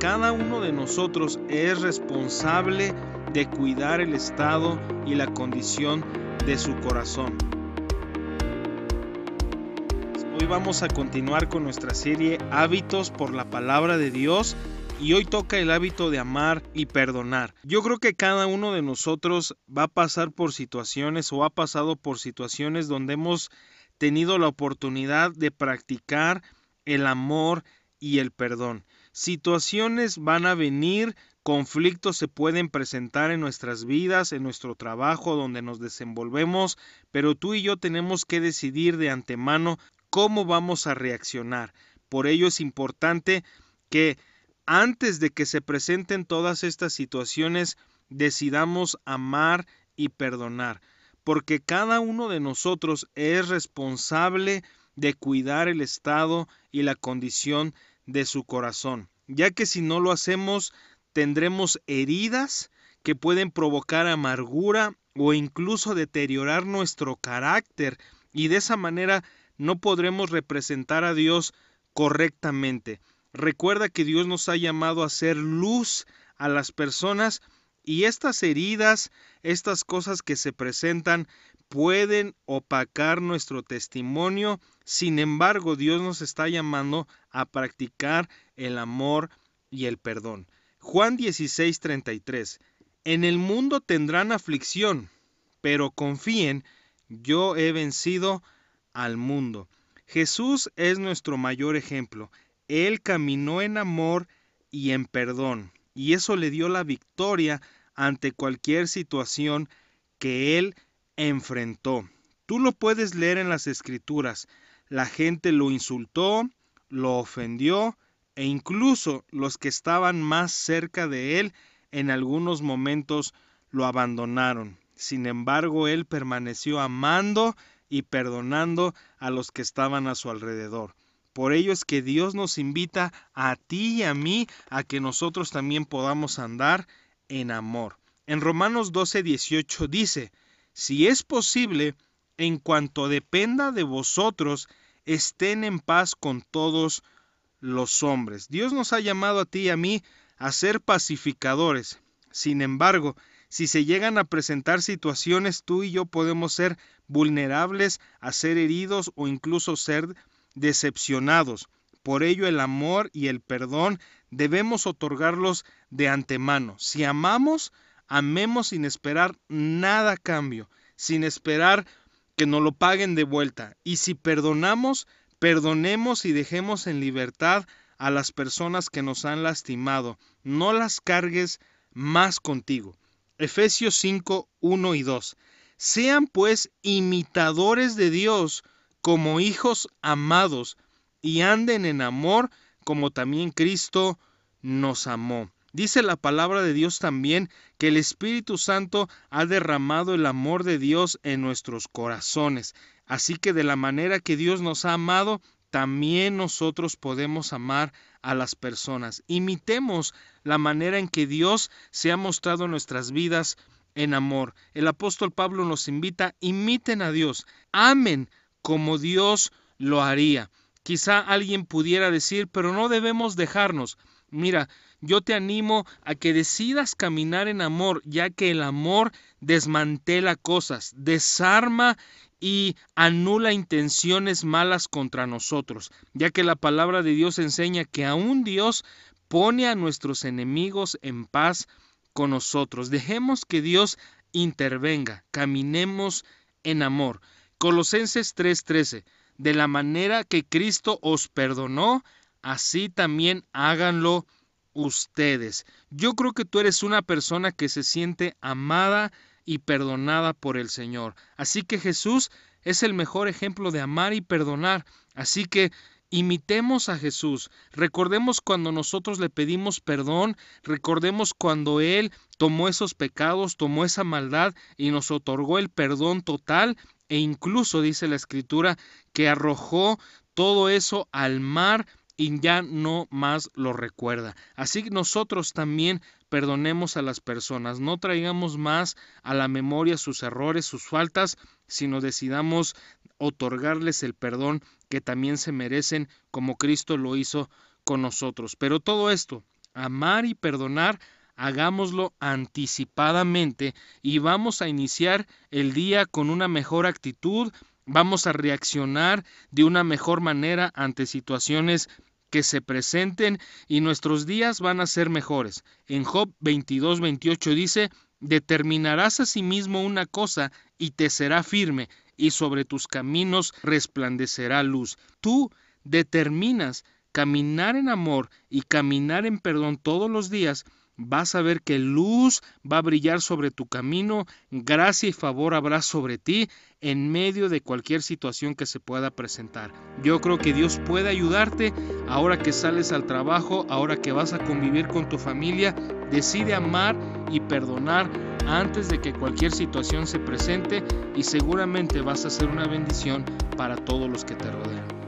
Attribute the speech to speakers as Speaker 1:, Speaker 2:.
Speaker 1: cada uno de nosotros es responsable de cuidar el estado y la condición de su corazón. Hoy vamos a continuar con nuestra serie Hábitos por la palabra de Dios y hoy toca el hábito de amar y perdonar. Yo creo que cada uno de nosotros va a pasar por situaciones o ha pasado por situaciones donde hemos tenido la oportunidad de practicar el amor y el perdón. Situaciones van a venir, conflictos se pueden presentar en nuestras vidas, en nuestro trabajo, donde nos desenvolvemos, pero tú y yo tenemos que decidir de antemano cómo vamos a reaccionar. Por ello es importante que antes de que se presenten todas estas situaciones, decidamos amar y perdonar, porque cada uno de nosotros es responsable de cuidar el estado y la condición de su corazón, ya que si no lo hacemos tendremos heridas que pueden provocar amargura o incluso deteriorar nuestro carácter y de esa manera no podremos representar a Dios correctamente. Recuerda que Dios nos ha llamado a hacer luz a las personas y estas heridas, estas cosas que se presentan, pueden opacar nuestro testimonio. Sin embargo, Dios nos está llamando a practicar el amor y el perdón. Juan 16:33 En el mundo tendrán aflicción, pero confíen, yo he vencido al mundo. Jesús es nuestro mayor ejemplo. Él caminó en amor y en perdón, y eso le dio la victoria ante cualquier situación que él enfrentó. Tú lo puedes leer en las escrituras. La gente lo insultó, lo ofendió e incluso los que estaban más cerca de él en algunos momentos lo abandonaron. Sin embargo, él permaneció amando y perdonando a los que estaban a su alrededor. Por ello es que Dios nos invita a ti y a mí a que nosotros también podamos andar en amor. En Romanos 12, 18 dice, si es posible, en cuanto dependa de vosotros, estén en paz con todos los hombres. Dios nos ha llamado a ti y a mí a ser pacificadores. Sin embargo, si se llegan a presentar situaciones, tú y yo podemos ser vulnerables a ser heridos o incluso ser decepcionados. Por ello el amor y el perdón debemos otorgarlos de antemano. Si amamos, amemos sin esperar nada a cambio, sin esperar que nos lo paguen de vuelta. Y si perdonamos, perdonemos y dejemos en libertad a las personas que nos han lastimado. No las cargues más contigo. Efesios 5, 1 y 2. Sean pues imitadores de Dios como hijos amados y anden en amor como también Cristo nos amó. Dice la palabra de Dios también que el Espíritu Santo ha derramado el amor de Dios en nuestros corazones. Así que de la manera que Dios nos ha amado, también nosotros podemos amar a las personas. Imitemos la manera en que Dios se ha mostrado en nuestras vidas en amor. El apóstol Pablo nos invita, imiten a Dios, amen como Dios lo haría. Quizá alguien pudiera decir, pero no debemos dejarnos. Mira, yo te animo a que decidas caminar en amor, ya que el amor desmantela cosas, desarma y anula intenciones malas contra nosotros, ya que la palabra de Dios enseña que aún Dios pone a nuestros enemigos en paz con nosotros. Dejemos que Dios intervenga, caminemos en amor. Colosenses 3:13, de la manera que Cristo os perdonó, así también háganlo ustedes. Yo creo que tú eres una persona que se siente amada y perdonada por el Señor. Así que Jesús es el mejor ejemplo de amar y perdonar. Así que Imitemos a Jesús. Recordemos cuando nosotros le pedimos perdón. Recordemos cuando Él tomó esos pecados, tomó esa maldad y nos otorgó el perdón total. E incluso dice la Escritura que arrojó todo eso al mar y ya no más lo recuerda. Así nosotros también perdonemos a las personas. No traigamos más a la memoria sus errores, sus faltas, sino decidamos otorgarles el perdón que también se merecen como Cristo lo hizo con nosotros. Pero todo esto, amar y perdonar, hagámoslo anticipadamente y vamos a iniciar el día con una mejor actitud, vamos a reaccionar de una mejor manera ante situaciones que se presenten y nuestros días van a ser mejores. En Job 22, 28 dice, determinarás a sí mismo una cosa y te será firme, y sobre tus caminos resplandecerá luz. Tú determinas caminar en amor y caminar en perdón todos los días, vas a ver que luz va a brillar sobre tu camino, gracia y favor habrá sobre ti en medio de cualquier situación que se pueda presentar. Yo creo que Dios puede ayudarte ahora que sales al trabajo, ahora que vas a convivir con tu familia, decide amar y perdonar antes de que cualquier situación se presente y seguramente vas a ser una bendición para todos los que te rodean.